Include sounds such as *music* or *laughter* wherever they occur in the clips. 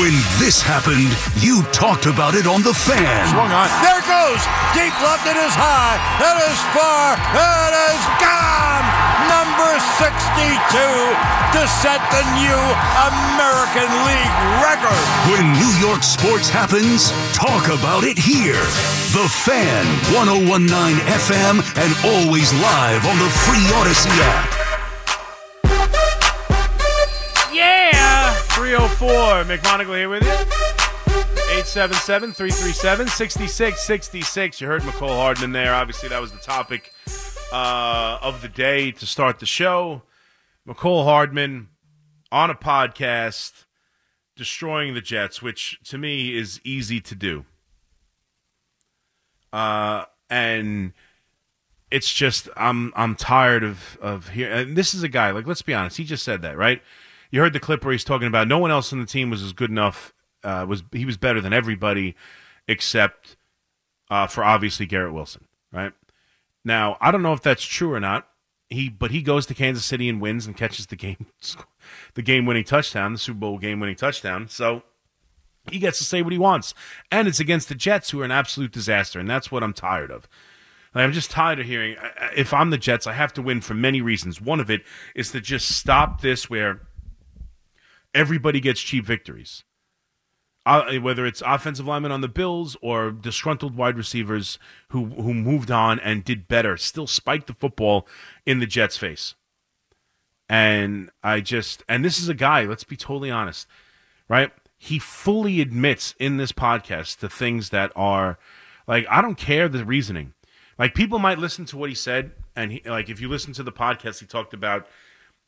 When this happened, you talked about it on The Fan. Swung on. There it goes. Deep left. It is high. It is far. It is gone. Number 62 to set the new American League record. When New York sports happens, talk about it here. The Fan, 1019 FM, and always live on the free Audacy app. 304. McMonigle here with you. 877 337 6666. You heard Mecole Hardman there. Obviously, that was the topic uh, of the day to start the show. Mecole Hardman on a podcast destroying the Jets, which to me is easy to do. Uh, and it's just I'm I'm tired of of here. And this is a guy like let's be honest. He just said that right. You heard the clip where he's talking about no one else on the team was as good enough. Uh, was he was better than everybody except uh, for obviously Garrett Wilson, right? Now I don't know if that's true or not. He but he goes to Kansas City and wins and catches the game *laughs* the game winning touchdown, the Super Bowl game winning touchdown. So he gets to say what he wants, and it's against the Jets, who are an absolute disaster, and that's what I'm tired of. Like, I'm just tired of hearing. If I'm the Jets, I have to win for many reasons. One of it is to just stop this where everybody gets cheap victories. Uh, whether it's offensive linemen on the Bills or disgruntled wide receivers who who moved on and did better, still spiked the football in the Jets' face. And I just and this is a guy. Let's be totally honest, right? He fully admits in this podcast the things that are like I don't care the reasoning. Like people might listen to what he said, and he, like if you listen to the podcast, he talked about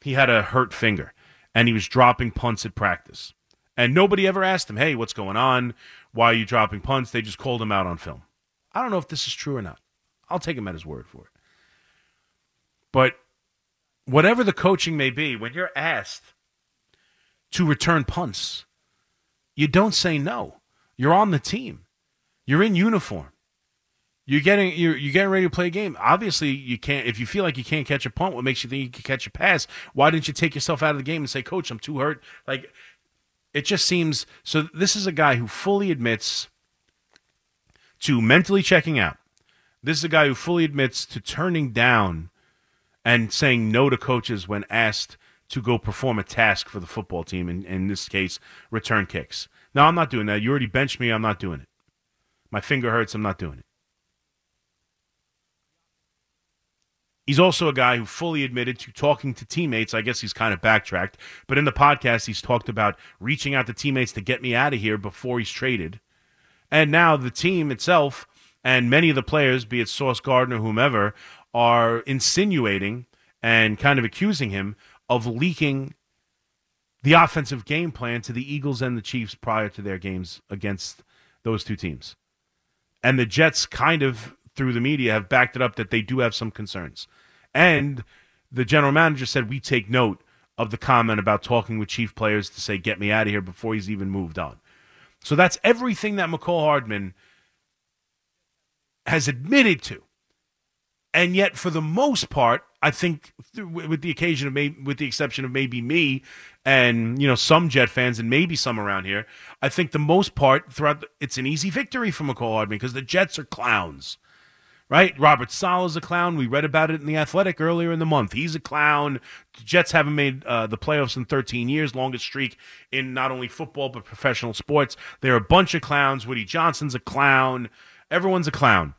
he had a hurt finger and he was dropping punts at practice. And nobody ever asked him, hey, what's going on? Why are you dropping punts? They just called him out on film. I don't know if this is true or not. I'll take him at his word for it. But whatever the coaching may be, when you're asked to return punts, you don't say no. You're on the team. You're in uniform. You're getting you're, you're getting ready to play a game. Obviously, you can't. If you feel like you can't catch a punt, what makes you think you can catch a pass? Why didn't you take yourself out of the game and say, "Coach, I'm too hurt"? Like, it just seems. So this is a guy who fully admits to mentally checking out. This is a guy who fully admits to turning down and saying no to coaches when asked to go perform a task for the football team. In, in this case, return kicks. Now, I'm not doing that. You already benched me. I'm not doing it. My finger hurts. I'm not doing it. He's also a guy who fully admitted to talking to teammates. I guess he's kind of backtracked, but in the podcast, he's talked about reaching out to teammates to get me out of here before he's traded. And now the team itself and many of the players, be it Sauce Gardner, whomever, are insinuating and kind of accusing him of leaking the offensive game plan to the Eagles and the Chiefs prior to their games against those two teams. And the Jets kind of through the media have backed it up that they do have some concerns. And the general manager said, We take note of the comment about talking with chief players to say, Get me out of here before he's even moved on. So that's everything that Mecole Hardman has admitted to. And yet, for the most part, I think, with the occasion of maybe, with the exception of maybe me and you know some Jet fans and maybe some around here, I think the most part throughout the, it's an easy victory for Mecole Hardman because the Jets are clowns right? Robert Saleh's a clown. We read about it in the Athletic earlier in the month. He's a clown. The Jets haven't made uh, the playoffs in 13 years, longest streak in not only football but professional sports. They're a bunch of clowns. Woody Johnson's a clown. Everyone's a clown.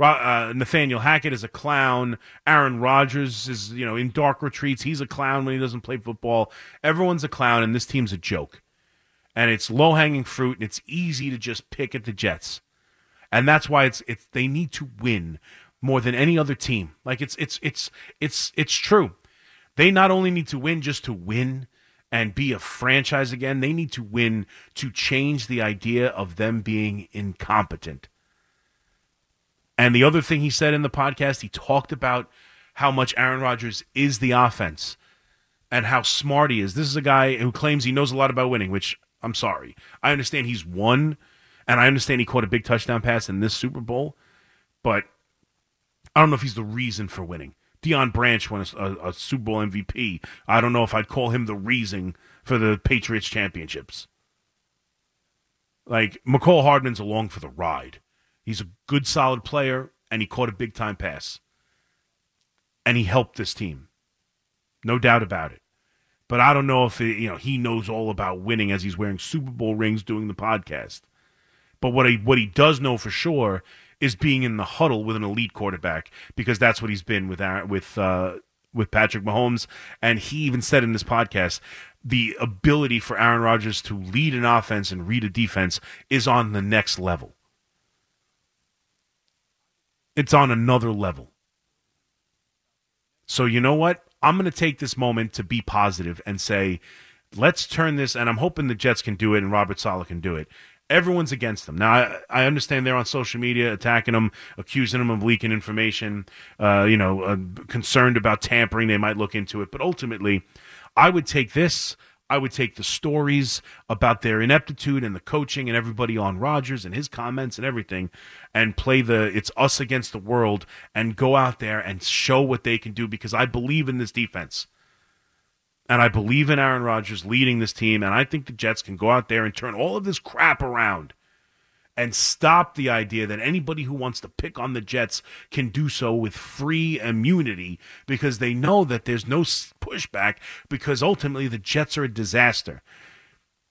Uh, Nathaniel Hackett is a clown. Aaron Rodgers is, you know, in dark retreats. He's a clown when he doesn't play football. Everyone's a clown, and this team's a joke. And it's low hanging fruit, and it's easy to just pick at the Jets and that's why it's it's they need to win more than any other team. Like it's it's it's it's it's true. They not only need to win just to win and be a franchise again, they need to win to change the idea of them being incompetent. And the other thing he said in the podcast, he talked about how much Aaron Rodgers is the offense and how smart he is. This is a guy who claims he knows a lot about winning, which I'm sorry. I understand he's won and I understand he caught a big touchdown pass in this Super Bowl, but I don't know if he's the reason for winning. Deion Branch won a, a, a Super Bowl MVP. I don't know if I'd call him the reason for the Patriots championships. Like Mecole Hardman's along for the ride. He's a good, solid player, and he caught a big time pass. And he helped this team. No doubt about it. But I don't know if it, you know he knows all about winning as he's wearing Super Bowl rings doing the podcast. But what he what he does know for sure is being in the huddle with an elite quarterback because that's what he's been with Aaron, with uh, with Patrick Mahomes. And he even said in this podcast the ability for Aaron Rodgers to lead an offense and read a defense is on the next level. It's on another level. So, you know what? I'm going to take this moment to be positive and say, let's turn this, and I'm hoping the Jets can do it and Robert Saleh can do it. Everyone's against them. Now, I, I understand they're on social media attacking them, accusing them of leaking information, uh, you know, uh, concerned about tampering. They might look into it. But ultimately, I would take this. I would take the stories about their ineptitude and the coaching and everybody on Rodgers and his comments and everything and play the it's us against the world and go out there and show what they can do because I believe in this defense. And I believe in Aaron Rodgers leading this team and I think the Jets can go out there and turn all of this crap around and stop the idea that anybody who wants to pick on the Jets can do so with free immunity because they know that there's no pushback because ultimately the Jets are a disaster.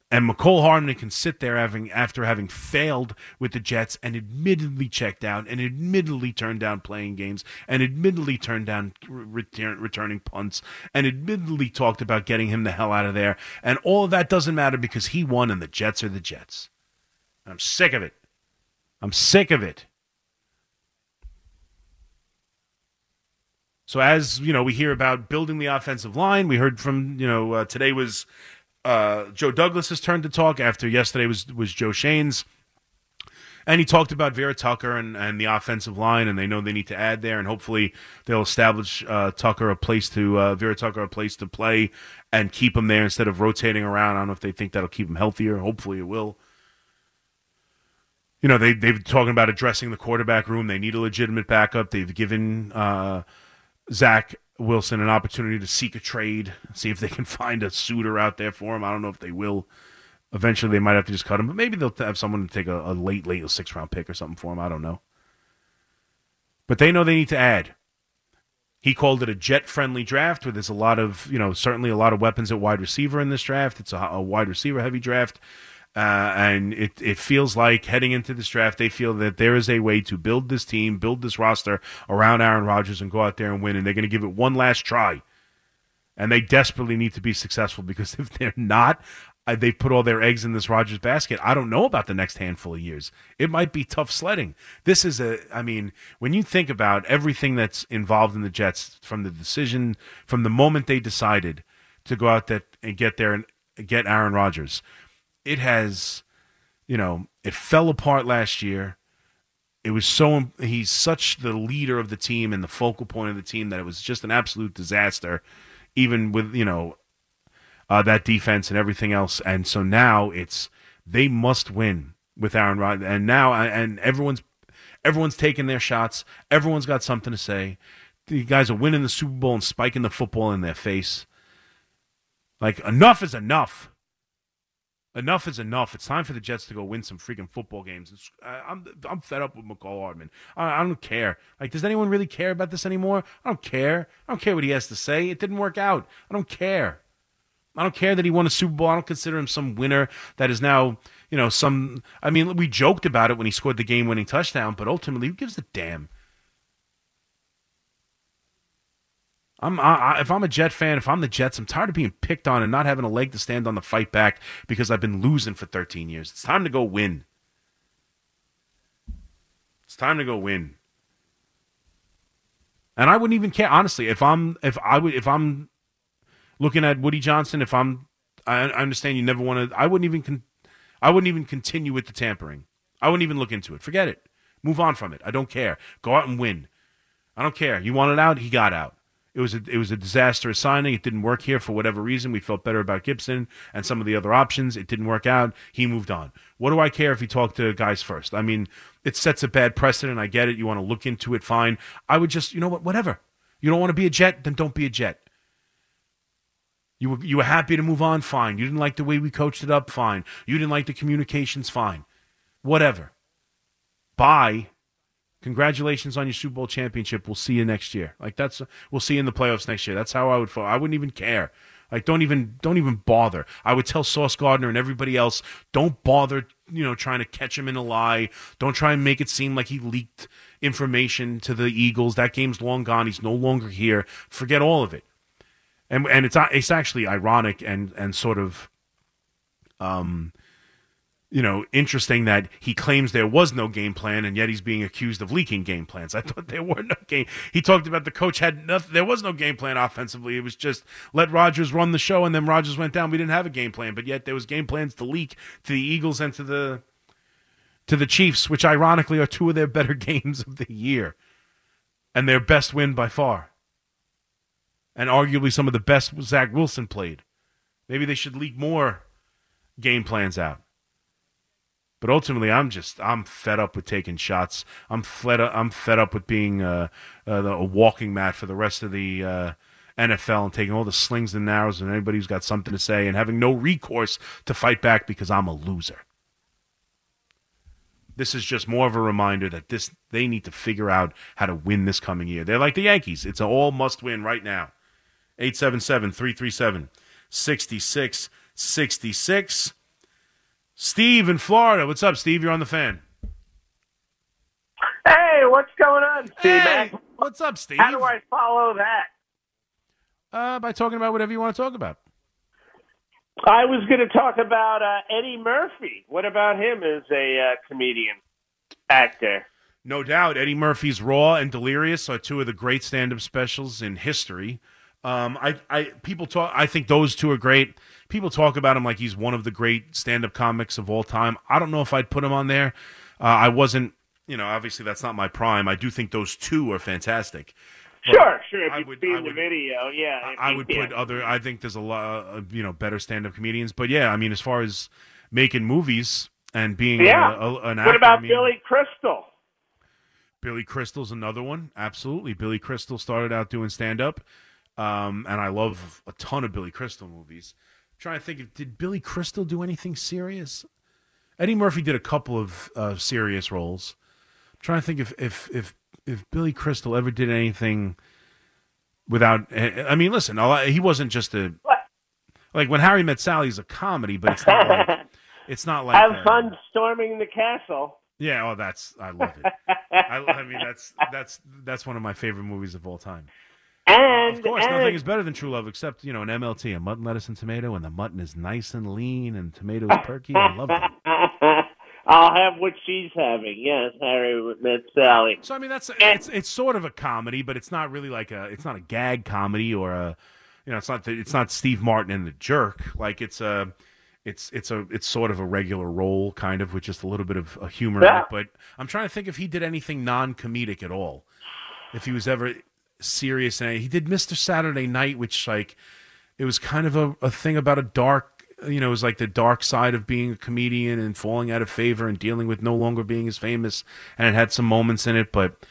And Mecole Hardman can sit there having after having failed with the Jets and admittedly checked out and admittedly turned down playing games and admittedly turned down return, returning punts and admittedly talked about getting him the hell out of there. And all of that doesn't matter because he won and the Jets are the Jets. I'm sick of it. I'm sick of it. So as you know, we hear about building the offensive line. We heard from you know uh, today was uh, Joe Douglas's turn to talk after yesterday was was Joe Schoen's, and he talked about Vera Tucker and, and the offensive line, and they know they need to add there, and hopefully they'll establish uh, Tucker a place to uh, Vera Tucker a place to play and keep him there instead of rotating around. I don't know if they think that'll keep him healthier. Hopefully it will you know, they they've been talking about addressing the quarterback room. They need a legitimate backup. They've given uh, Zach Wilson an opportunity to seek a trade, see if they can *laughs* find a suitor out there for him. I don't know if they will. Eventually, they might have to just cut him, but maybe they'll have someone to take a, a late, late six round pick or something for him. I don't know. But they know they need to add. He called it a jet friendly draft where there's a lot of, you know, certainly a lot of weapons at wide receiver in this draft. It's a, a wide receiver heavy draft. Uh, and it, it feels like heading into this draft, they feel that there is a way to build this team, build this roster around Aaron Rodgers and go out there and win. And they're going to give it one last try. And they desperately need to be successful because *laughs* if they're not, uh, they've put all their eggs in this Rodgers basket. I don't know about the next handful of years. It might be tough sledding. This is a, I mean, when you think about everything that's involved in the Jets from the decision, from the moment they decided to go out there and get there and get Aaron Rodgers, it has, you know, it fell apart last year. It was so he's such the leader of the team and the focal point of the team that it was just an absolute disaster, even with you know uh, that defense and everything else. And so now it's they must win with Aaron Rodgers, and now and everyone's everyone's taking their shots. Everyone's got something to say. The guys are winning the Super Bowl and spiking the football in their face. Like enough is enough enough is enough. It's time for the Jets to go win some freaking football games. I'm I'm fed up with Mecole Hardman. I, I, don't care. Like, does anyone really care about this anymore? I don't care. I don't care what he has to say. It didn't work out. I don't care. I don't care that he won a Super Bowl. I don't consider him some winner that is now, you know, some. I mean, we joked about it when he scored the game-winning touchdown, but ultimately, who gives a damn? I'm I, if I'm a Jet fan, if I'm the Jets, I'm tired of being picked on and not having a leg to stand on the fight back because I've been losing for 13 years. It's time to go win. It's time to go win. And I wouldn't even care honestly if I'm if I would if I'm looking at Woody Johnson. If I'm I, I understand you never want to. I wouldn't even con, I wouldn't even continue with the tampering. I wouldn't even look into it. Forget it. Move on from it. I don't care. Go out and win. I don't care. You wanted out. He got out. It was a, it was a disastrous signing. It didn't work here for whatever reason. We felt better about Gipson and some of the other options. It didn't work out. He moved on. What do I care if he talked to guys first? I mean, it sets a bad precedent. I get it. You want to look into it, fine. I would just, you know what, whatever. You don't want to be a Jet, then don't be a Jet. You were you were happy to move on, fine. You didn't like the way we coached it up, fine. You didn't like the communications, fine. Whatever. Bye. Congratulations on your Super Bowl championship. We'll see you next year. Like that's we'll see you in the playoffs next year. That's how I would feel. I wouldn't even care. Like don't even don't even bother. I would tell Sauce Gardner and everybody else, don't bother, you know, trying to catch him in a lie. Don't try and make it seem like he leaked information to the Eagles. That game's long gone. He's no longer here. Forget all of it. And and it's it's actually ironic and and sort of um you know, interesting that he claims there was no game plan, and yet he's being accused of leaking game plans. I *laughs* thought there were no game. He talked about the coach had nothing. There was no game plan offensively. It was just let Rodgers run the show, and then Rodgers went down. We didn't have a game plan, but yet there was game plans to leak to the Eagles and to the to the Chiefs, which ironically are two of their better *laughs* games of the year, and their best win by far, and arguably some of the best Zach Wilson played. Maybe they should leak more game plans out. But ultimately, I'm just I'm fed up with taking shots. I'm fed up, I'm fed up with being uh, uh, a walking mat for the rest of the uh, NFL and taking all the slings and arrows and anybody who's got something to say and having no recourse to fight back because I'm a loser. This is just more of a reminder that this they need to figure out how to win this coming year. They're like the Yankees. It's an all must win right now. 877 337 6666. Steve in Florida. What's up, Steve? You're on the fan. Hey, what's going on, Steve? Hey, what's up, Steve? How do I follow that? Uh, by talking about whatever you want to talk about. I was going to talk about uh, Eddie Murphy. What about him as a uh, comedian actor? No doubt, Eddie Murphy's Raw and Delirious are two of the great stand-up specials in history. Um, I, I, people talk. I think those two are great people talk about him like he's one of the great stand-up comics of all time. I don't know if I'd put him on there. Uh, I wasn't, you know, obviously that's not my prime. I do think those two are fantastic. Sure, sure. If I would- seen I the would- video, yeah. I if would put other. I think there's a lot, of, you know, better stand-up comedians. But yeah, I mean, as far as making movies and being Yeah. a, a, an What about I mean, Billy Crystal? Billy Crystal's another one. Absolutely, Billy Crystal started out doing stand-up, um, and I love a ton of Billy Crystal movies. I'm trying to think, of, did Billy Crystal do anything serious? Eddie Murphy did a couple of uh, serious roles. I'm trying to think if if if if Billy Crystal ever did anything without. I mean, listen, he wasn't just a What? like when Harry Met Sally is a comedy, but it's not like *laughs* it's not like Have uh, fun storming the castle. Yeah, oh, that's I love it. I, I mean, that's that's that's one of my favorite movies of all time. And Of course, and, nothing is better than True Love except you know an MLT, a mutton, lettuce, and tomato, and the mutton is nice and lean, and tomatoes *laughs* perky. I love that. I'll have what she's having. Yes, Harry met Sally. So I mean, that's it's it's sort of a comedy, but it's not really like a it's not a gag comedy or a you know it's not the, it's not Steve Martin and the Jerk. Like it's a it's it's a it's sort of a regular role, kind of with just a little bit of a humor. in Yeah. it. But I'm trying to think if he did anything non-comedic at all. If he was ever serious, and he did Mr. Saturday Night, which like it was kind of a, a thing about a dark you know it was like the dark side of being a comedian and falling out of favor and dealing with no longer being as famous and it had some moments in it but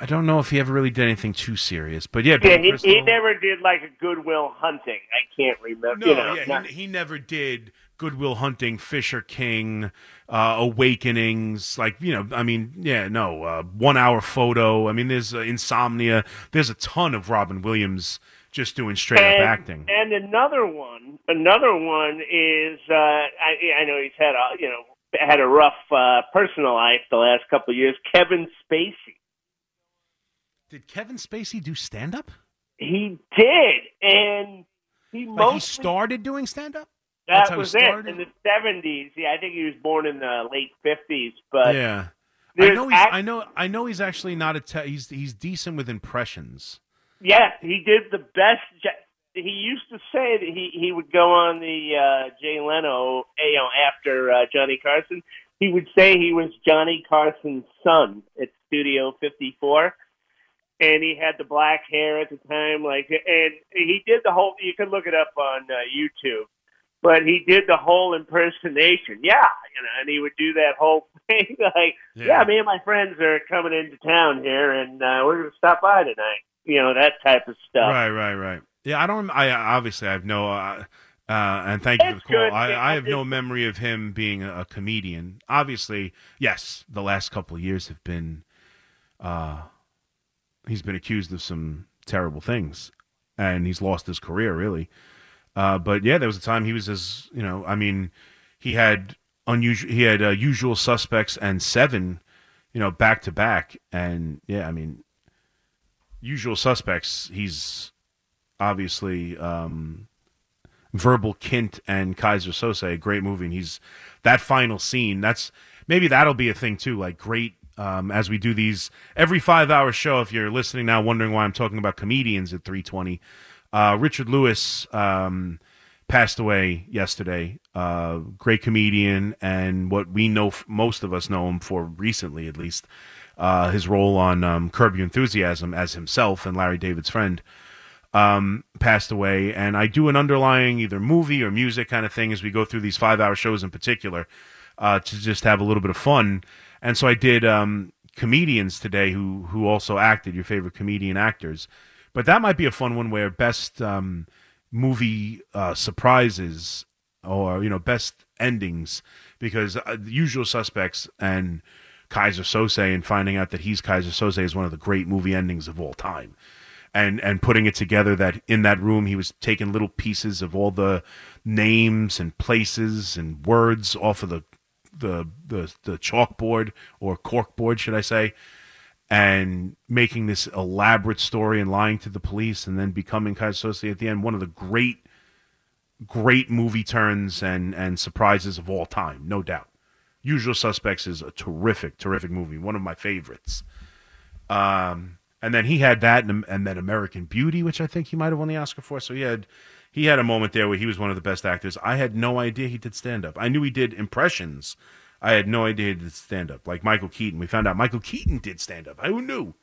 i don't know if he ever really did anything too serious but yeah, Yeah, he, Crystal, he never did like a Goodwill Hunting. I can't remember. no you know, yeah not- he, he never did goodwill hunting fisher king uh, awakenings like you know i mean yeah no uh, one hour photo. I mean there's uh, insomnia. There's a ton of robin williams just doing straight and, up acting. And another one, another one is uh, I, I know he's had a you know had a rough uh, personal life the last couple of years. Kevin Spacey, did kevin spacey do stand-up? He did, and he like mostly he started doing stand-up? That's that was it in the seventies. Yeah, I think he was born in the late fifties, but yeah. I know he's. act- I know. I know he's actually not a. Te- he's he's decent with impressions. Yeah, he did the best. He used to say that he he would go on the uh, Jay Leno, you know, after uh, Johnny Carson. He would say he was Johnny Carson's son at Studio 54, and he had the black hair at the time. Like, and he did the whole. You can look it up on uh, YouTube. But he did the whole impersonation, yeah, you know, and he would do that whole *laughs* thing like, yeah, me and my friends are coming into town here, and uh, we're going to stop by tonight. You know that type of stuff. Right, right, right. Yeah, I don't. I obviously I have no. Uh, uh, and thank you for the call. good. I I have no memory of him being a, a comedian. Obviously, yes, the last couple of years have been. Uh, he's been accused of some terrible things, and he's lost his career really. Uh, but yeah, there was a time he was as you know. I mean, he had unusual. He had uh, usual suspects and seven, you know, back to back, and yeah, I mean, usual suspects. He's obviously um, verbal Kint and Keyser Söze, a great movie, and he's that final scene. That's maybe that'll be a thing too. Like great um, as we do these every five hour show. If you're listening now, wondering why I'm talking about comedians at 320, uh, Richard Lewis um, passed away yesterday. Uh, great comedian, and what we know, most of us know him for recently, at least. Uh, his role on um, Curb Your Enthusiasm as himself and Larry David's friend um, passed away. And I do an underlying either movie or music kind of thing as we go through these five hour shows in particular uh, to just have a little bit of fun. And so I did um, comedians today who who also acted your favorite comedian actors. But that might be a fun one where best um, movie uh, surprises or you know best endings because uh, the usual suspects and Keyser Söze and finding out that he's Keyser Söze is one of the great movie endings of all time. And and putting it together that in that room he was taking little pieces of all the names and places and words off of the the the, the chalkboard or corkboard should I say and making this elaborate story and lying to the police and then becoming kind of Söze at the end one of the great great movie turns and and surprises of all time no doubt Usual Suspects is a terrific terrific movie one of my favorites um, and then he had that, and, and then American Beauty, which I think he might have won the Oscar for. So he had he had a moment there where he was one of the best actors. I had no idea he did stand up. I knew he did impressions. I had no idea he did stand up. Like Michael Keaton, we found out Michael Keaton did stand up. Who knew?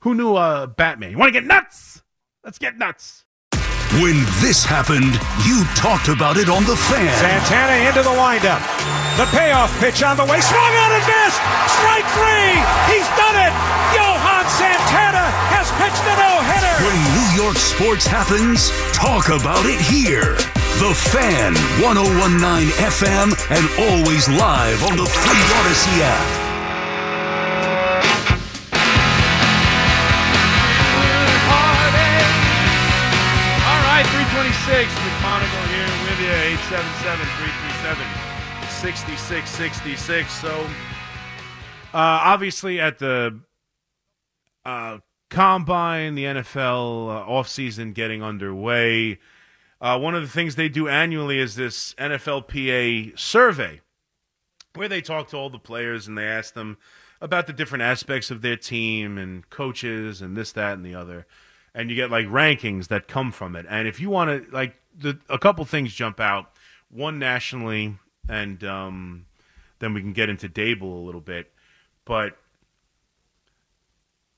Who knew? Uh, Batman. You want to get nuts? Let's get nuts. When this happened, you talked about it on The Fan. Santana into the windup. The payoff pitch on the way. Swung on and missed. Strike three. He's done it. Johan Santana has pitched a no-hitter. When New York sports happens, talk about it here. The Fan, 1019 FM, and always live on the Free Audacy app. 326. McMonigle here with you. 877 337 6666. So, uh, obviously, at the uh, combine, the NFL uh, offseason getting underway. Uh, one of the things they do annually is this NFLPA survey where they talk to all the players and they ask them about the different aspects of their team and coaches and this, that, and the other. And you get like rankings that come from it. And if you want to, like, the, a couple things jump out. One nationally, and um, then we can get into Daboll a little bit. But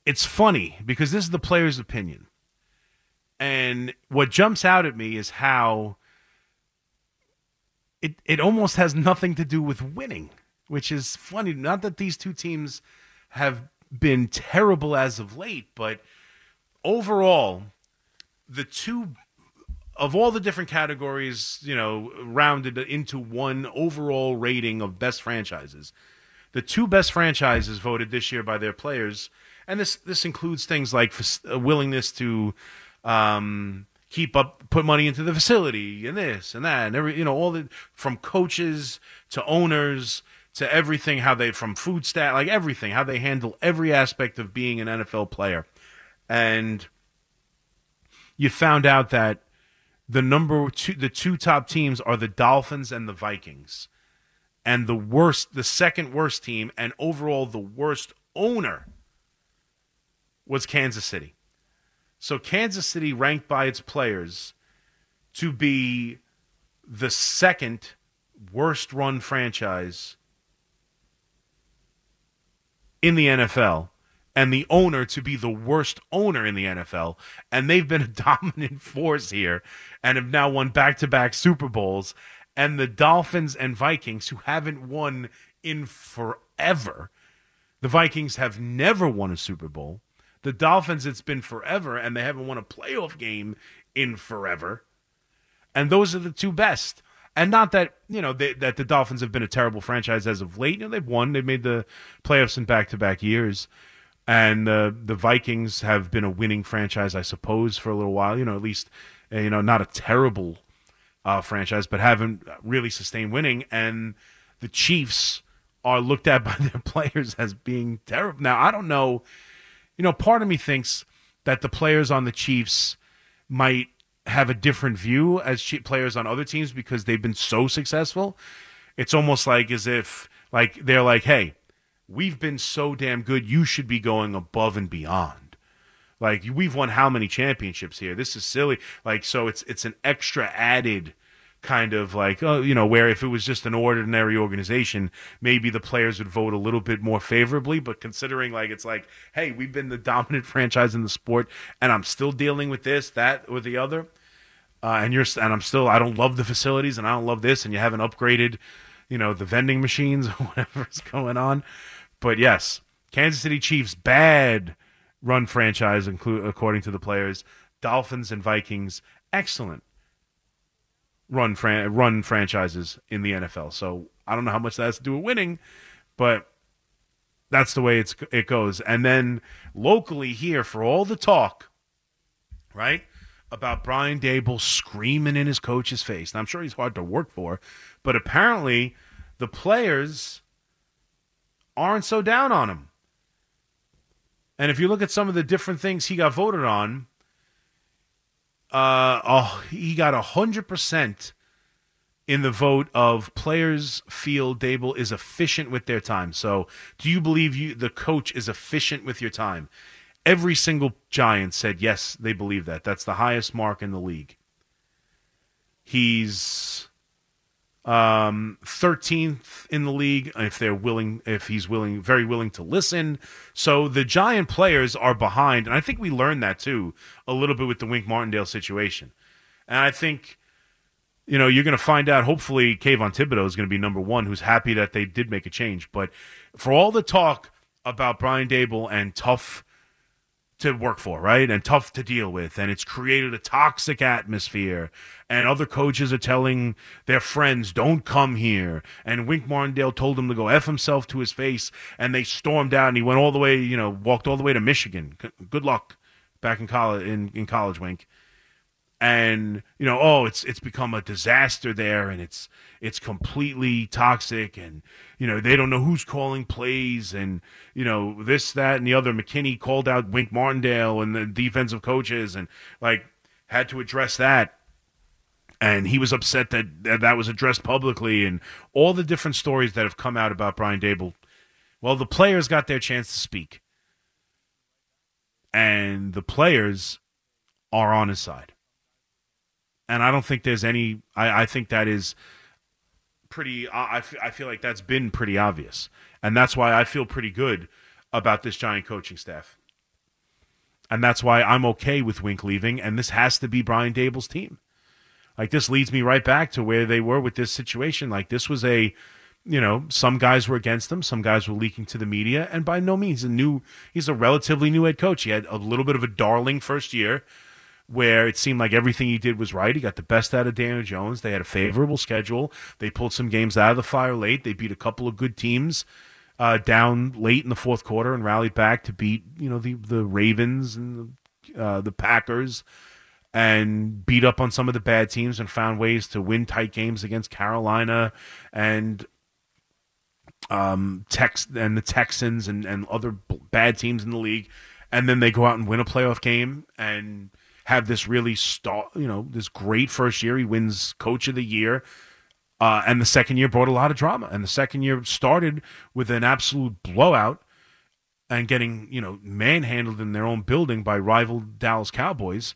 it's funny because this is the player's opinion. And what jumps out at me is how it it almost has nothing to do with winning, which is funny. Not that these two teams have been terrible as of late, but overall, the two of all the different categories, you know, rounded into one overall rating of best franchises. The two best franchises voted this year by their players, and this this includes things like willingness to um, keep up, put money into the facility, and this and that, and every you know all the from coaches to owners to everything, how they from food stat, like everything, how they handle every aspect of being an NFL player, and you found out that the number two, the two top teams are the Dolphins and the Vikings, and the worst, the second worst team, and overall the worst owner was Kansas City. So Kansas City ranked by its players to be the second worst run franchise in the NFL and the owner to be the worst owner in the NFL. And they've been *laughs* a dominant force here and have now won back to back Super Bowls. And the Dolphins and Vikings, who haven't won in forever, the Vikings have never won a Super Bowl. The Dolphins, it's been forever, and they haven't won a playoff game in forever. And those are the two best. And not that, you know, they, that the Dolphins have been a terrible franchise as of late. You know, they've won, they've made the playoffs in back to back years. And uh, the Vikings have been a winning franchise, I suppose, for a little while. You know, at least, uh, you know, not a terrible uh, franchise, but haven't really sustained winning. And the Chiefs are looked at *laughs* by their players as being terrible. Now, I don't know. You know, part of me thinks that the players on the Chiefs might have a different view as players on other teams because they've been so successful. It's almost like as if like they're like, "Hey, we've been so damn good. You should be going above and beyond." Like we've won how many championships here? This is silly. Like so, it's it's an extra added kind of like oh you know where if it was just an ordinary organization maybe the players would vote a little bit more favorably. But considering like it's like hey we've been the dominant *laughs* franchise in the sport and i'm still dealing with this that or the other uh, and you're and i'm still i don't love the facilities and i don't love this and you haven't upgraded you know the vending machines *laughs* or whatever's going on. But yes kansas city chiefs bad run franchise include according to the players. Dolphins and vikings excellent run fran- run franchises in the NFL. So I don't know how much that has to do with winning, but that's the way it's it goes. And then locally here, for all the talk, right, about Brian Daboll screaming in his coach's face. I'm sure he's hard to work for, but apparently the players aren't so down on him. And if you look at some of the different things he got voted on, uh, oh, he got a hundred percent in the vote of players feel Daboll is efficient with their time. So, do you believe you the coach is efficient with your time? Every single Giant said yes, they believe that. That's the highest mark in the league. He's um, 13th in the league if they're willing if he's willing very willing to listen. So the giant players are behind and i think we learned that too a little bit with the wink martindale situation. And i think you know you're going to find out hopefully Kayvon Thibodeaux is going to be number one who's happy that they did make a change. But for all the talk about Brian daboll and tough to work for, right? And tough to deal with. And it's created a toxic atmosphere. And other coaches are telling their friends, don't come here. And Wink Martindale told him to go F himself to his face. And they stormed out and he went all the way, you know, walked all the way to Michigan. Good luck back in college, in, in college, Wink and you know oh it's it's become a disaster there and it's it's completely toxic and you know they don't know who's calling plays and you know this that and the other. Mckinney called out wink martindale and the defensive coaches and like had to address that. And he was upset that that, that was addressed publicly and all the different stories that have come out about brian daboll. Well the players got their chance to speak. And the players are on his side and I don't think there's any. I, I think that is pretty. I, I feel like that's been pretty obvious, and that's why I feel pretty good about this giant coaching staff, and that's why I'm okay with Wink leaving, and this has to be Brian Daboll's team. Like this leads me right back to where they were with this situation. Like this was a, you know, some guys were against him, some guys were leaking to the media, and by no means a new. He's a relatively new head coach. He had a little bit of a darling first year where it seemed like everything he did was right. He got the best out of Daniel Jones. They had a favorable schedule. They pulled some games out of the fire late. They beat a couple of good teams uh, down late in the fourth quarter and rallied back to beat you know the the Ravens and the, uh, the Packers and beat up on some of the bad teams and found ways to win tight games against Carolina and um Tex and the Texans and and other bad teams in the league and then they go out and win a playoff game and have this really star, you know, this great first year. He wins Coach of the Year. Uh, and the second year brought a lot of drama. And the second year started with an absolute blowout and getting, you know, manhandled in their own building by rival Dallas Cowboys.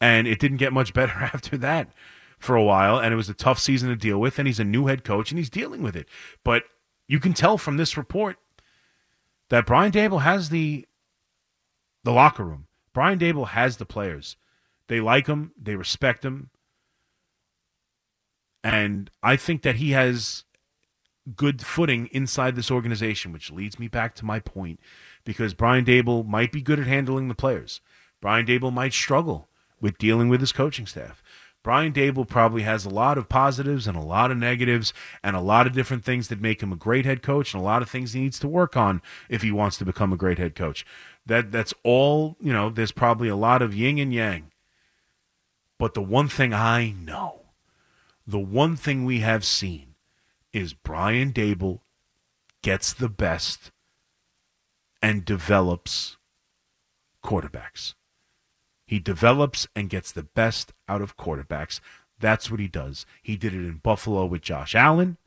And it didn't get much better *laughs* after that for a while. And it was a tough season to deal with. And he's a new head coach and he's dealing with it. But you can tell from this report that Brian Daboll has the the locker room. Brian Daboll has the players. They like him, they respect him. And I think that he has good footing inside this organization, which leads me back to my point because Brian Daboll might be good at handling the players. Brian Daboll might struggle with dealing with his coaching staff. Brian Daboll probably has a lot of positives and a lot of negatives and a lot of different things that make him a great head coach and a lot of things he needs to work on if he wants to become a great head coach. That that's all, you know, there's probably a lot of yin and yang. But the one thing I know, the one thing we have seen is Brian Daboll gets the best and develops quarterbacks. He develops and gets the best out of quarterbacks. That's what he does. He did it in Buffalo with Josh Allen.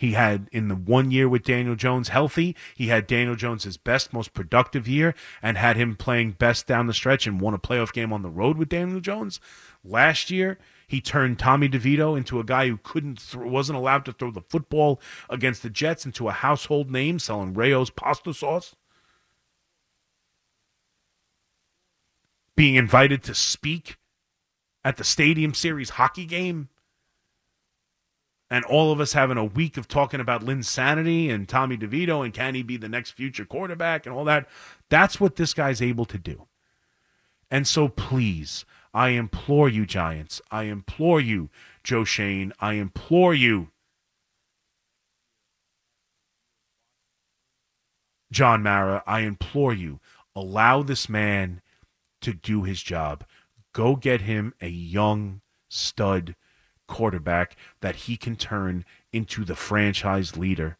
He had in the one year with Daniel Jones healthy, he had Daniel Jones his best, most productive year, and had him playing best down the stretch and won a playoff game on the road with Daniel Jones. Last year, he turned Tommy DeVito into a guy who couldn't, th- wasn't allowed to throw the football against the Jets into a household name, selling Rao's pasta sauce. being invited to speak at the Stadium Series hockey game. And all of us having a week of talking about Linsanity and Tommy DeVito and can he be the next future quarterback and all that. That's what this guy's able to do. And so please, I implore you, Giants. I implore you, Joe Schoen. I implore you, John Mara. I implore you, allow this man to do his job. Go get him a young stud quarterback that he can turn into the franchise leader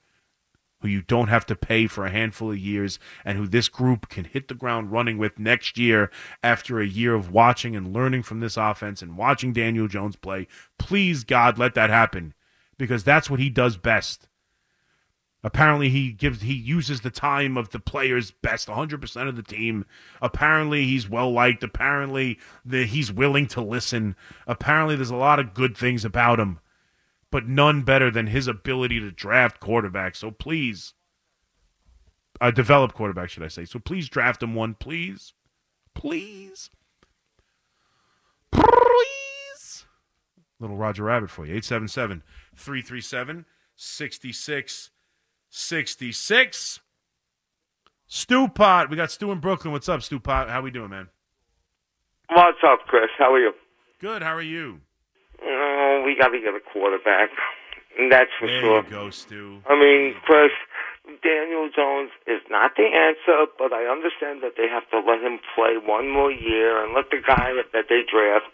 who you don't have to pay for a handful of years and who this group can hit the ground running with next year after a year of watching and learning from this offense and watching Daniel Jones play. Please, God, let that happen because that's what he does best. Apparently, he gives he uses the time of the players best, 100% of the team. Apparently, he's well liked. Apparently, the, he's willing to listen. Apparently, there's a lot of good things about him, but none better than his ability to draft quarterbacks. So please, uh, develop quarterback, should I say? So please draft him one, please, please, please. Little Roger Rabbit for you. 877 337 66 66. Stu Pot. We got Stu in Brooklyn. What's up, Stu Pot? How we doing, man? What's up, Chris? How are you? Good. How are you? Oh, we got to get a quarterback. That's for there sure. you go, Stu. I mean, Chris, Daniel Jones is not the answer, but I understand that they have to let him play one more year and let the guy that they draft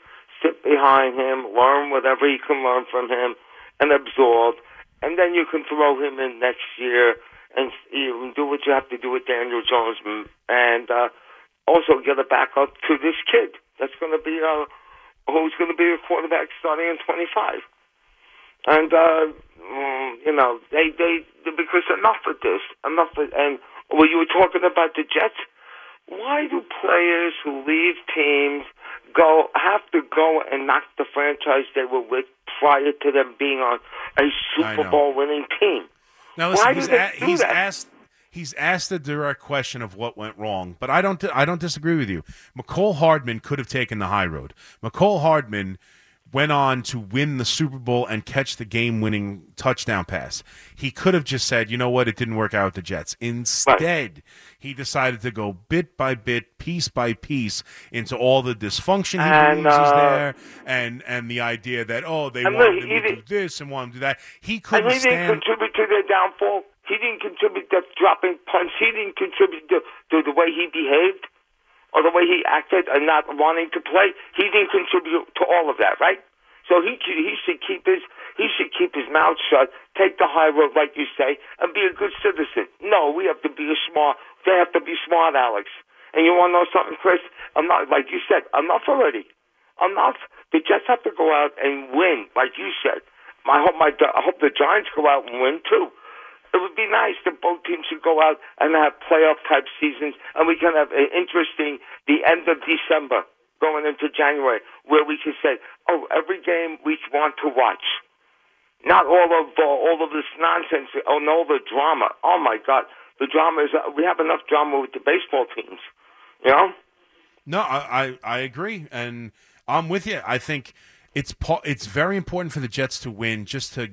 sit behind him, learn whatever he can learn from him, and absorb and then you can throw him in next year and you do what you have to do with Daniel Jones, and uh, also get a backup to this kid that's going to be uh, who's going to be a quarterback starting in 25. And uh, mm, you know they they because enough of this, enough of, and when you were talking about the Jets, why do players who leave teams go have to go and knock the franchise they were with prior to them being on a Super Bowl winning team. Now listen, Why he's, a- he's that? asked he's asked the direct question of what went wrong, but I don't I don't disagree with you. Mecole Hardman could have taken the high road. Mecole Hardman went on to win the Super Bowl and catch the game-winning touchdown pass. He could have just said, "You know what? It didn't work out with the Jets." Instead, he decided to go bit by bit, piece by piece into all the dysfunction he And, believes is uh, there, and and the idea that oh they wanted him to do this and wanted him to do that. He And couldn't he didn't contribute to their downfall. He didn't contribute to dropping punts. He didn't contribute to, to the way he behaved or the way he acted and not wanting to play. He didn't contribute to all of that, right? So he he should keep his he should keep his mouth shut, take the high road, like you say, and be a good citizen. No, we have to be smart. They have to be smart, Alex. And you want to know something, Chris? I'm not like you said. Enough already. Enough. The Jets have to go out and win, like you said. I hope my I hope the Giants go out and win too. It would be nice that both teams should go out and have playoff type seasons, and we can have an interesting the end of December going into January, where we can say, "Oh, every game we want to watch." Not all of uh, all of this nonsense. Oh no, the drama. Oh my God, the drama is. Uh, we have enough drama with the baseball teams. You know. No, I, I, I agree, and I'm with you. I think it's it's very important for the Jets to win just to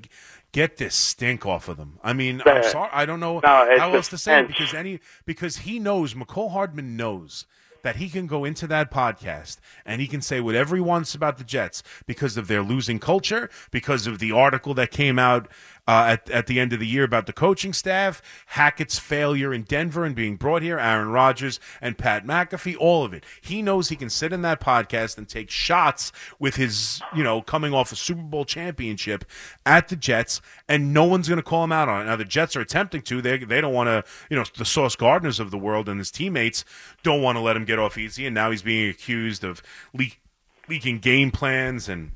get this stink off of them. I mean, I'm sorry, I don't know No, how else to say it because any because he knows Mecole Hardman knows that he can go into that podcast and he can say whatever he wants about the Jets because of their losing culture, because of the article that came out uh, at, at the end of the year about the coaching staff, Hackett's failure in Denver and being brought here, Aaron Rodgers and Pat McAfee, all of it. He knows he can sit in that podcast and take shots with his, you know, coming off a Super Bowl championship at the Jets, and no one's going to call him out on it. Now, the Jets are attempting to. They, they don't want to, you know, the Sauce Gardeners of the world and his teammates don't want to let him get off easy, and now he's being accused of leak, leaking game plans and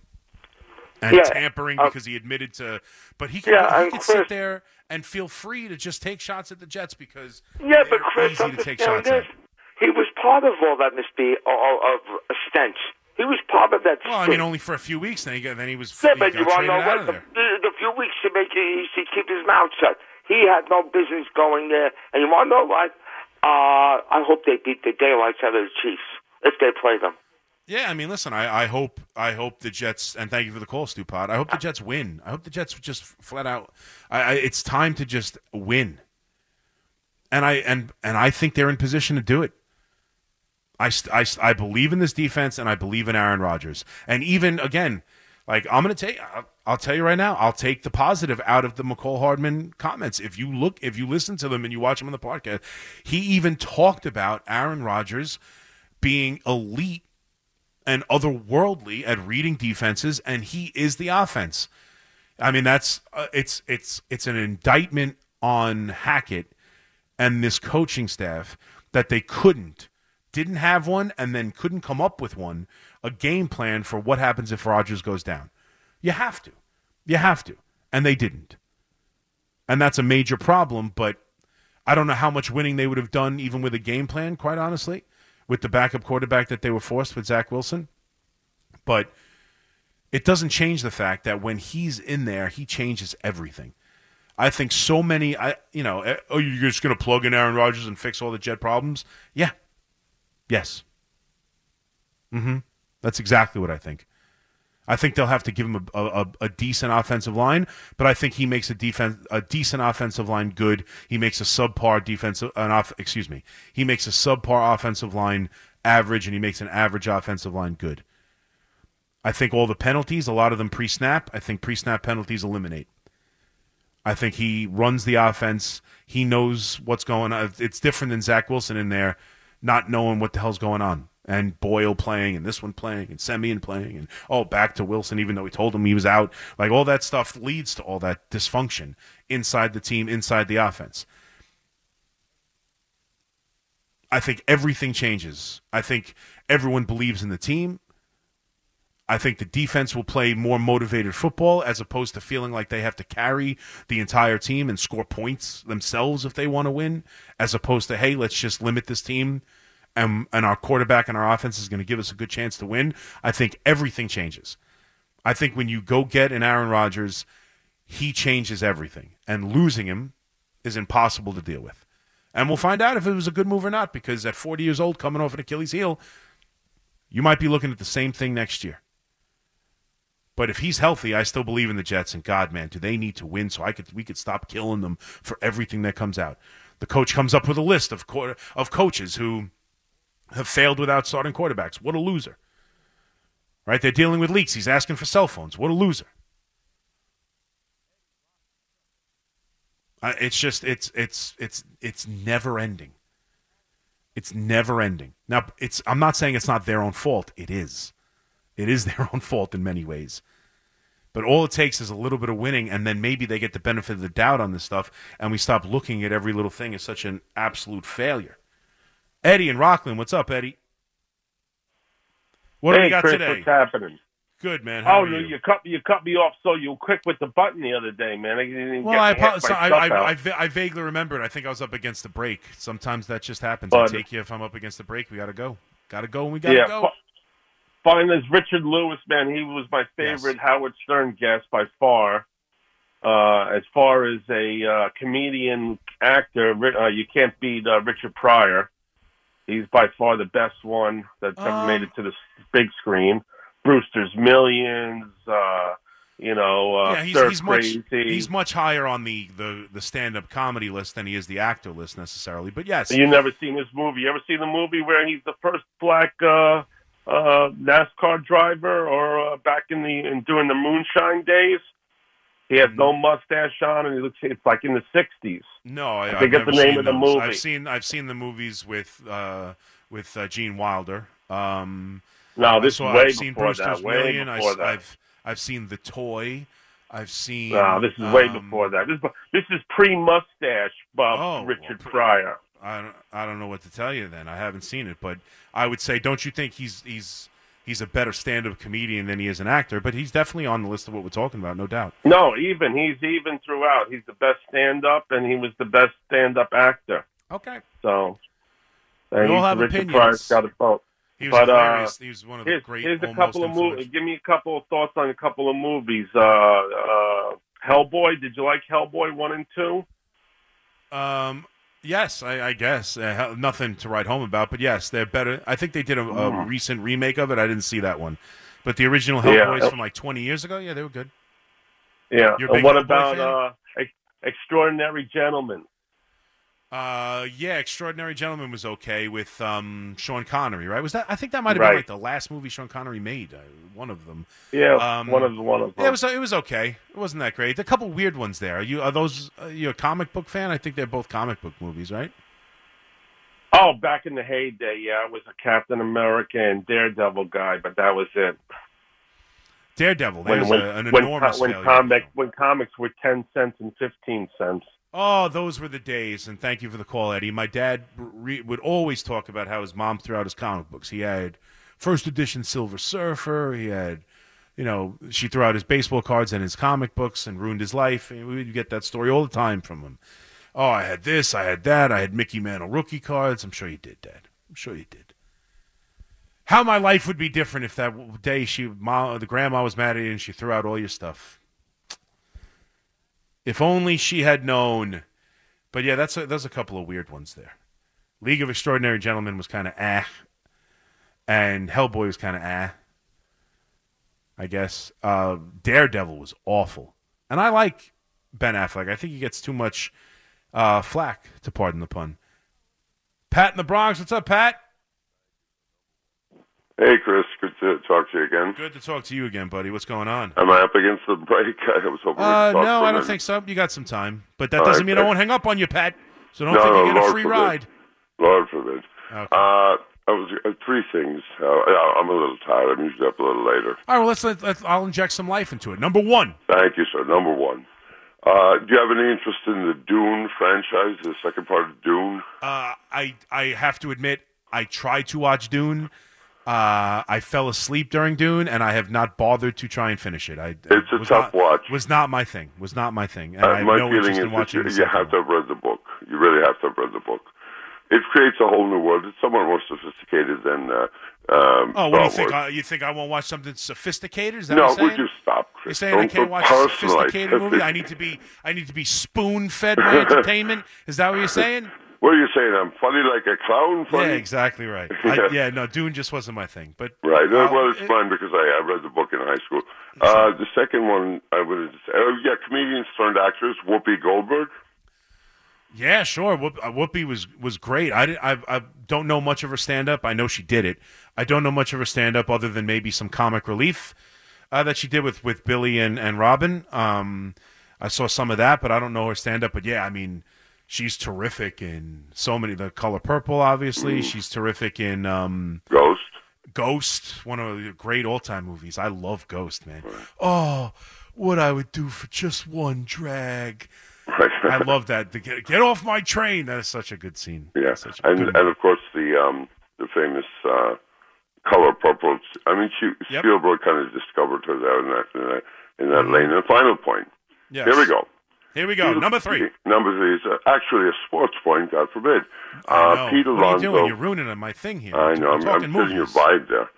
and Yeah, tampering uh, because he admitted to. But he could, Yeah, he could Chris- sit there and feel free to just take shots at the Jets because Yeah, but Chris, easy to take shots this. at. He was part of all that, Miss B, of, a stench. He was part of that. Well, I mean, only for a few weeks. Then he then he was Yeah, he but you want to know what? The, the, few weeks to make he should keep his mouth shut. He had no business going there. And you want to know what? Uh, I hope they beat the daylights out of the Chiefs if they play them. Yeah, I mean, listen, I, I hope I hope the Jets and thank you for the call, Stu Pod. I hope the Jets win. I hope the Jets just flat out. I, I, it's time to just win, and I and and I think they're in position to do it. I, I, I believe in this defense and I believe in Aaron Rodgers. And even again, like I'm going to take, I'll, I'll tell you right now, I'll take the positive out of the Mecole Hardman comments. If you look, if you listen to them and you watch them on the podcast, he even talked about Aaron Rodgers being elite and otherworldly at reading defenses, and he is the offense. I mean, that's uh, it's it's it's an indictment on Hackett and this coaching staff that they couldn't, didn't have one, and then couldn't come up with one, a game plan for what happens if Rodgers goes down. You have to. You have to. And they didn't. And that's a major problem, but I don't know how much winning they would have done even with a game plan, quite honestly, with the backup quarterback that they were forced with Zach Wilson. But it doesn't change the fact that when he's in there, he changes everything. I think so many, I you know, eh, oh, you're just going to plug in Aaron Rodgers and fix all the Jet problems? Yeah. Yes. Mm-hmm. That's exactly what I think. I think they'll have to give him a, a, a decent offensive line, but I think he makes a defense a decent offensive line good. He makes a subpar defensive an off excuse me. He makes a subpar offensive line average, and he makes an average offensive line good. I think all the penalties, a lot of them pre-snap. I think pre-snap penalties eliminate. I think he runs the offense. He knows what's going on. It's different than Zach Wilson in there, not knowing what the hell's going on. And Boyle playing, and this one playing, and Siemian playing, and oh, back to Wilson, even though he told him he was out. Like all that stuff leads to all that dysfunction inside the team, inside the offense. I think everything changes. I think everyone believes in the team. I think the defense will play more motivated football as opposed to feeling like they have to carry the entire team and score points themselves if they want to win, as opposed to, hey, let's just limit this team and, and our quarterback and our offense is going to give us a good chance to win. I think everything changes. I think when you go get an Aaron Rodgers, he changes everything. And losing him is impossible to deal with. And we'll find out if it was a good move or not because at 40 years old, coming off an Achilles heel, you might be looking at the same thing next year. But if he's healthy, I still believe in the Jets. And God, man, do they need to win so I could we could stop killing them for everything that comes out. The coach comes up with a list of co- of coaches who have failed without starting quarterbacks. What a loser! Right? They're dealing with leaks. He's asking for cell phones. What a loser! Uh, it's just it's it's it's it's never ending. It's never ending. Now, it's I'm not saying it's not their own fault. It is. It is *laughs* their own fault in many ways. But all it takes is a little bit of winning, and then maybe they get the benefit of the doubt on this stuff, and we stop looking at every little thing as such an absolute failure. Eddie and Rockland, what's up, Eddie? What do hey, we got Chris, today? what's happening? Good man. How oh, you, you? you cut you cut me off so you quick with the button the other day, man. I Well, I, my apologize. I, I. I, I vaguely remembered. I think I was up against the break. Sometimes that just happens. But- I take you if I'm up against the break. We got to go. Got to go, and we got to yeah, go. fi- fine as Richard Lewis, man. He was my favorite Yes. Howard Stern guest by far. Uh, as far as a uh, comedian actor, uh, you can't beat uh, Richard Pryor. He's by far the best one that's ever Um, made it to the big screen. Brewster's Millions, uh, you know, uh, yeah, he's, he's much crazy. he's much higher on the, the, the stand up comedy list than he is the actor list necessarily. But yes, You never seen his movie? You ever seen the movie where he's the first black uh, uh, NASCAR driver, or uh, back in the in, during the moonshine days? He has no Mm-hmm. mustache on, and he looks. It's like in the '60s. no, I, I I've forget never the name of the those. movie. I've seen I've seen the movies with uh, with uh, Gene Wilder. Um, No, this saw, is way I've seen before that. Way Million. I, before that. have I've seen The Toy. I've seen. no, this is way um, before that. This is this is pre-mustache, Bob Oh, Richard well, pre- Pryor. I don't, I don't know what to tell you. Then I haven't seen it, but I would say, don't you think he's he's he's a better stand-up comedian than he is an actor? But he's definitely on the list of what we're talking about, no doubt. No, even he's even throughout. He's the best stand-up, and he was the best stand-up actor. Okay, So, We all have Richard opinions. Pryor's got a vote. he was But, uh, hilarious. he was one of the Here's, great. here's a couple of movies. Give me a couple of thoughts on a couple of movies. Uh, uh, Hellboy. Did you like Hellboy one and two? Um, yes, I, I guess uh, nothing to write home about, but yes, they're better. I think they did a, a recent remake of it. I didn't see that one, but the original Yeah. Hellboys from like 20 years ago, yeah, they were good. Yeah. You're a and big what Hellboy about uh, Extraordinary Gentlemen? Uh, yeah, Extraordinary Gentleman was okay with um Sean Connery, right? Was that? I think that might have been like the last movie Sean Connery made. Uh, one of them. Yeah, Um, one of the one of them. Yeah, it was it was okay. It wasn't that great. A couple weird ones there. Are you are those? Are you a comic book fan? I think they're both comic book movies, right? oh, back in the heyday, yeah, I was a Captain America and Daredevil guy, but that was it. Daredevil. When There's when a, an when, enormous when failure. comic when comics were ten cents and fifteen cents. Oh, those were the days, and thank you for the call, Eddie. My dad re- would always talk about how his mom threw out his comic books. He had first edition Silver Surfer. He had, you know, she threw out his baseball cards and his comic books and ruined his life. And we would get that story all the time from him. Oh, I had this, I had that, I had Mickey Mantle rookie cards. I'm sure you did, Dad. I'm sure you did. How my life would be different if that day she, mom, the grandma was mad at you and she threw out all your stuff. If only she had known. But yeah, that's a, there's a couple of weird ones there. League of Extraordinary Gentlemen was kind of ah, and Hellboy was kind of ah. I guess uh, Daredevil was awful, and I like Ben Affleck. I think he gets too much uh, flack, to pardon the pun. Pat in the Bronx, what's up, Pat? Hey, Chris. Good to talk to you again. Good to talk to you again, buddy. What's going on? Am I up against the break? *laughs* I was hoping Uh, no, I don't think so. You got some time, but that All doesn't right, mean I thanks. won't hang up on you, Pat. So don't No, think you no, get a free forbid. ride. Lord forbid. Okay. Uh, I was uh, three things. Uh, I'm a little tired. I'm usually up a little later. All right, well, let's, let, let's. I'll inject some life into it. Number one. Thank you, sir. Number one. Uh, do you have any interest in the Dune franchise, the second part of Dune? Uh, I I have to admit, I tried to watch Dune. Uh, I fell asleep during Dune, and I have not bothered to try and finish it. I, It's a tough not, watch. Was not my thing. Was not my thing. And I Uh, have my no feeling interest is in watching you, you have to have read the book. You really have to have read the book. It creates a whole new world. It's somewhat more sophisticated than. Uh, um, Oh, what do you think? Uh, you think I won't watch something sophisticated? Is that no, what you're would you stop, You're saying I Don't can't watch a sophisticated movie? I need to be I need to be spoon fed my *laughs* entertainment. Is that what you're saying? What are you saying? I'm funny like a clown? Funny? Yeah, exactly right. *laughs* I, yeah, no, Dune just wasn't my thing. But Right. uh, well, it's it- fine because I, I read the book in high school. Uh, the second one, I would say, oh, yeah, comedians turned actress, Whoopi Goldberg. Yeah, sure. Whoop, uh, Whoopi was was great. I, did- I I don't know much of her stand up. I know she did it. I don't know much of her stand up other than maybe some comic relief uh, that she did with with Billy and and Robin. Um, I saw some of that, but I don't know her stand up. But yeah, I mean, she's terrific in so many. The Color Purple, obviously. She's terrific in um, Ghost. Ghost, one of the great all time movies. I love Ghost, man. Oh, what I would do for just one drag. Right. *laughs* I love that. The, get, get off my train. That is such a good scene. yeah, and good and of course the um the famous uh, Color Purple. I mean, she, Yep. Spielberg kind of discovered her there in that in that, in that lane. And final point. Yes. Here we go. Here we go. Number three. Number three is uh, actually a sports point. God forbid. I Uh, know. Pete what are you Alonso. doing? You're ruining my thing here. I know. I'm, I'm talking feeling your vibe there.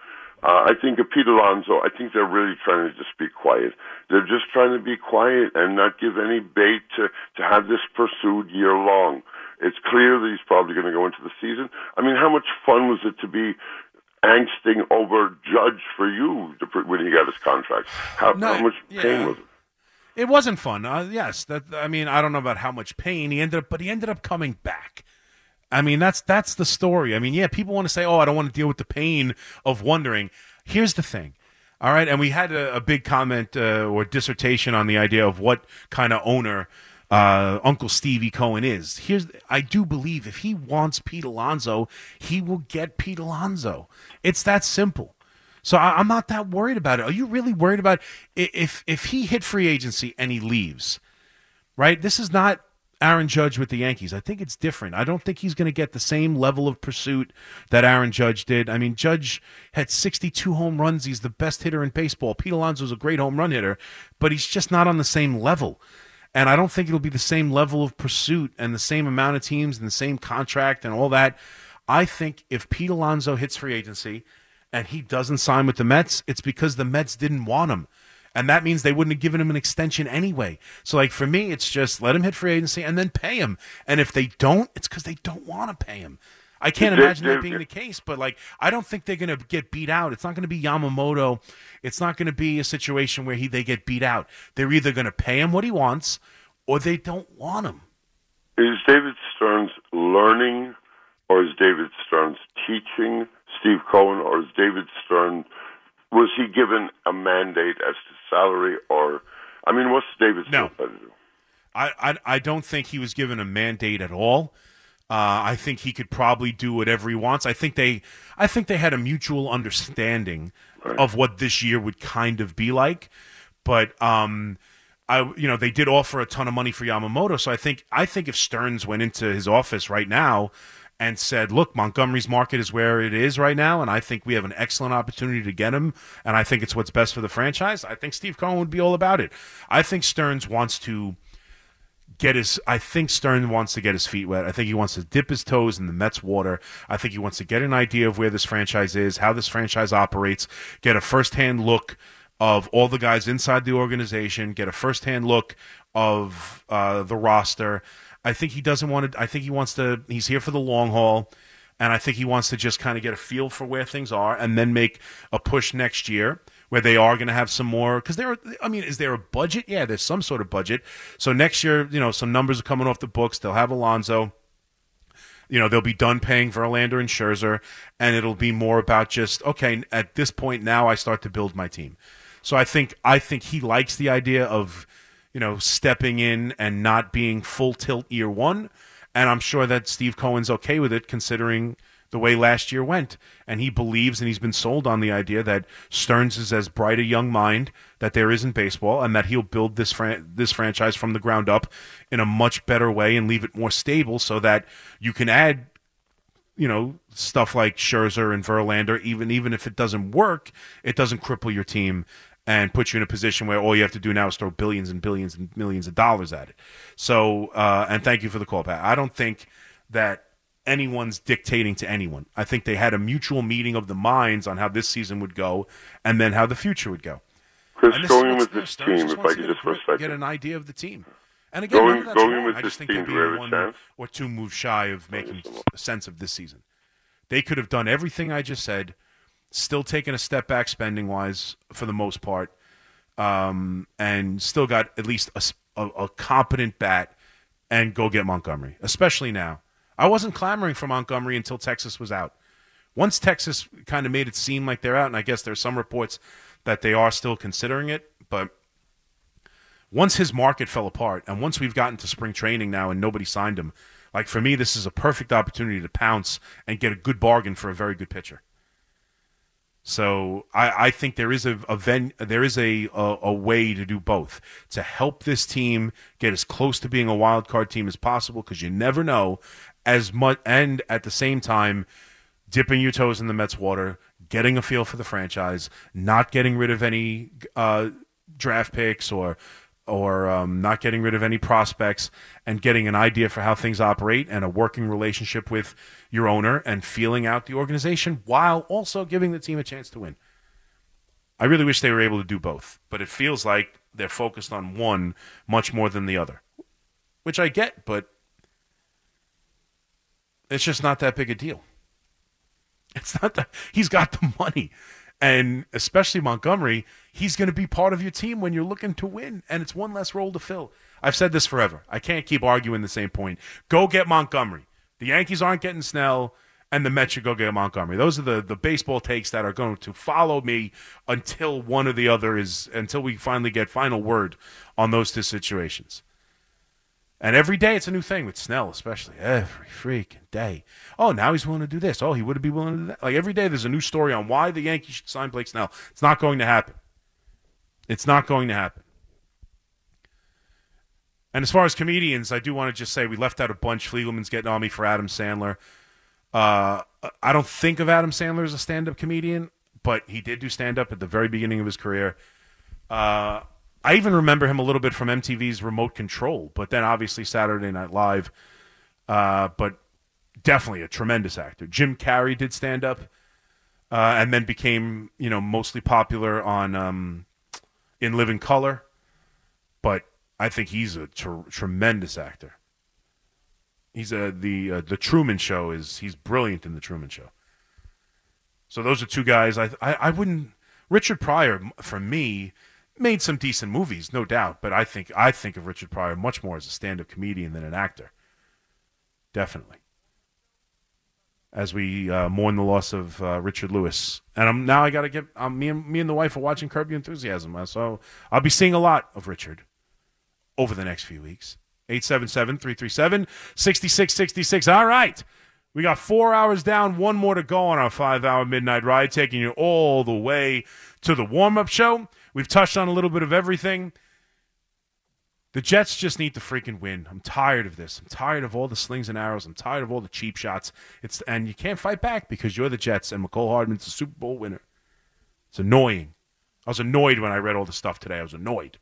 Uh, I think of Pete Alonso. I think they're really trying to just be quiet. They're just trying to be quiet and not give any bait to to have this pursued year long. It's clear that he's probably going to go into the season. I mean, how much fun was it to be angsting over Judge for you when he got his contract. How, No, how much pain yeah. was it? It wasn't fun. Uh, yes, that I mean, I don't know about how much pain he ended up, but he ended up coming back. I mean, that's that's the story. I mean, yeah, people want to say, "Oh, I don't want to deal with the pain of wondering." Here's the thing. All right, and we had a, a big comment uh, or dissertation on the idea of what kind of owner uh, Uncle Stevie Cohen is. Here's, I do believe if he wants Pete Alonso, he will get Pete Alonso. It's that simple. So I, I'm not that worried about it. Are you really worried about i- if if he hit free agency and he leaves? Right. This is not Aaron Judge with the Yankees. I think it's different. I don't think he's going to get the same level of pursuit that Aaron Judge did. I mean, Judge had 62 home runs. He's the best hitter in baseball. Pete Alonso's a great home run hitter, but he's just not on the same level. And I don't think it'll be the same level of pursuit and the same amount of teams and the same contract and all that. I think if Pete Alonso hits free agency and he doesn't sign with the Mets, it's because the Mets didn't want him. And that means they wouldn't have given him an extension anyway. So, like, for me, it's just let him hit free agency and then pay him. And if they don't, it's because they don't want to pay him. I can't imagine that being the case, but like, I don't think they're going to get beat out. It's not going to be Yamamoto. It's not going to be a situation where he they get beat out. They're either going to pay him what he wants or they don't want him. Is David Stearns learning, or is David Stearns teaching Steve Cohen, or is David Stern, was he given a mandate as to salary, or I mean, what's David No. To do? I, I I don't think he was given a mandate at all. Uh, I think he could probably do whatever he wants. I think they I think they had a mutual understanding of what this year would kind of be like. But um, I you know they did offer a ton of money for Yamamoto, so I think I think if Stearns went into his office right now and said, "Look, Montgomery's market is where it is right now, and I think we have an excellent opportunity to get him, and I think it's what's best for the franchise." I think Steve Cohen would be all about it. I think Stearns wants to get his I think Stern wants to get his feet wet. I think he wants to dip his toes in the Mets water. I think he wants to get an idea of where this franchise is, how this franchise operates, get a firsthand look of all the guys inside the organization, get a firsthand look of uh, the roster. I think he doesn't want to I think he wants to he's here for the long haul. And I think he wants to just kind of get a feel for where things are and then make a push next year where they are going to have some more. Because there, are, I mean, is there a budget? Yeah, there's some sort of budget. So next year, you know, some numbers are coming off the books. They'll have Alonso. You know, they'll be done paying Verlander and Scherzer, and it'll be more about just okay. At this point, now I start to build my team. So I think I think he likes the idea of you know stepping in and not being full tilt year one, and I'm sure that Steve Cohen's okay with it considering the way last year went. And he believes and he's been sold on the idea that Stearns is as bright a young mind that there is in baseball and that he'll build this fran- this franchise from the ground up in a much better way and leave it more stable so that you can add you know stuff like Scherzer and Verlander. Even even if it doesn't work it doesn't cripple your team and put you in a position where all you have to do now is throw billions and billions and millions of dollars at it. So, uh, and thank you for the call, Pat. I don't think that anyone's dictating to anyone. I think they had a mutual meeting of the minds on how this season would go and then how the future would go. Chris, this going with this team, if I could just for a get, second. get an idea of the team. And again, Going- that's going wrong. with I this just think they're team, do we have being a one or two moves shy of making sense of this season. They could have done everything I just said, still taking a step back spending wise for the most part, um, and still got at least a competent bat and go get Montgomery, especially now. I wasn't clamoring for Montgomery until Texas was out. Once Texas kind of made it seem like they're out, and I guess there's some reports that they are still considering it, but once his market fell apart and once we've gotten to spring training now and nobody signed him, like for me, this is a perfect opportunity to pounce and get a good bargain for a very good pitcher. So I, I think there is a, a ven, there is a, a a way to do both to help this team get as close to being a wild card team as possible because you never know as much and at the same time dipping your toes in the Mets water, getting a feel for the franchise, not getting rid of any uh, draft picks or or um, not getting rid of any prospects, and getting an idea for how things operate and a working relationship with your owner and feeling out the organization while also giving the team a chance to win. I really wish they were able to do both, but it feels like they're focused on one much more than the other, which I get, but it's just not that big a deal. It's not that he's got the money. And especially Montgomery, he's going to be part of your team when you're looking to win, and it's one less role to fill. I've said this forever. I can't keep arguing the same point. Go get Montgomery. The Yankees aren't getting Snell, and the Mets should go get Montgomery. Those are the, the baseball takes that are going to follow me until one or the other is until we finally get final word on those two situations. And every day it's a new thing with Snell, especially every freaking day. Oh, now he's willing to do this. Oh, he would be willing to do that. Like every day there's a new story on why the Yankees should sign Blake Snell. It's not going to happen. It's not going to happen. And as far as comedians, I do want to just say we left out a bunch. Fliegelman's getting on me for Adam Sandler. Uh, I don't think of Adam Sandler as a stand-up comedian, but he did do stand-up at the very beginning of his career. Uh, I even remember him a little bit from MTV's Remote Control, but then obviously Saturday Night Live. Uh, but definitely a tremendous actor. Jim Carrey did stand-up, uh, and then became you know mostly popular on um, in Living Color. But I think he's a tr- tremendous actor. He's a the uh, the Truman Show is he's brilliant in the Truman Show. So those are two guys. I I, I wouldn't. Richard Pryor for me made some decent movies, no doubt. But I think I think of Richard Pryor much more as a stand-up comedian than an actor. Definitely. As we uh, mourn the loss of uh, Richard Lewis, and I'm now I got to get um, me and me and the wife are watching Curb Your Enthusiasm, so I'll be seeing a lot of Richard over the next few weeks. 877 337 6666. All right. We got four hours down, one more to go on our five hour midnight ride, taking you all the way to the warm up show. We've touched on a little bit of everything. The Jets just need to freaking win. I'm tired of this. I'm tired of all the slings and arrows. I'm tired of all the cheap shots. It's and you can't fight back because you're the Jets and Mecole Hardman's a Super Bowl winner. It's annoying. I was annoyed when I read all the stuff today. I was annoyed.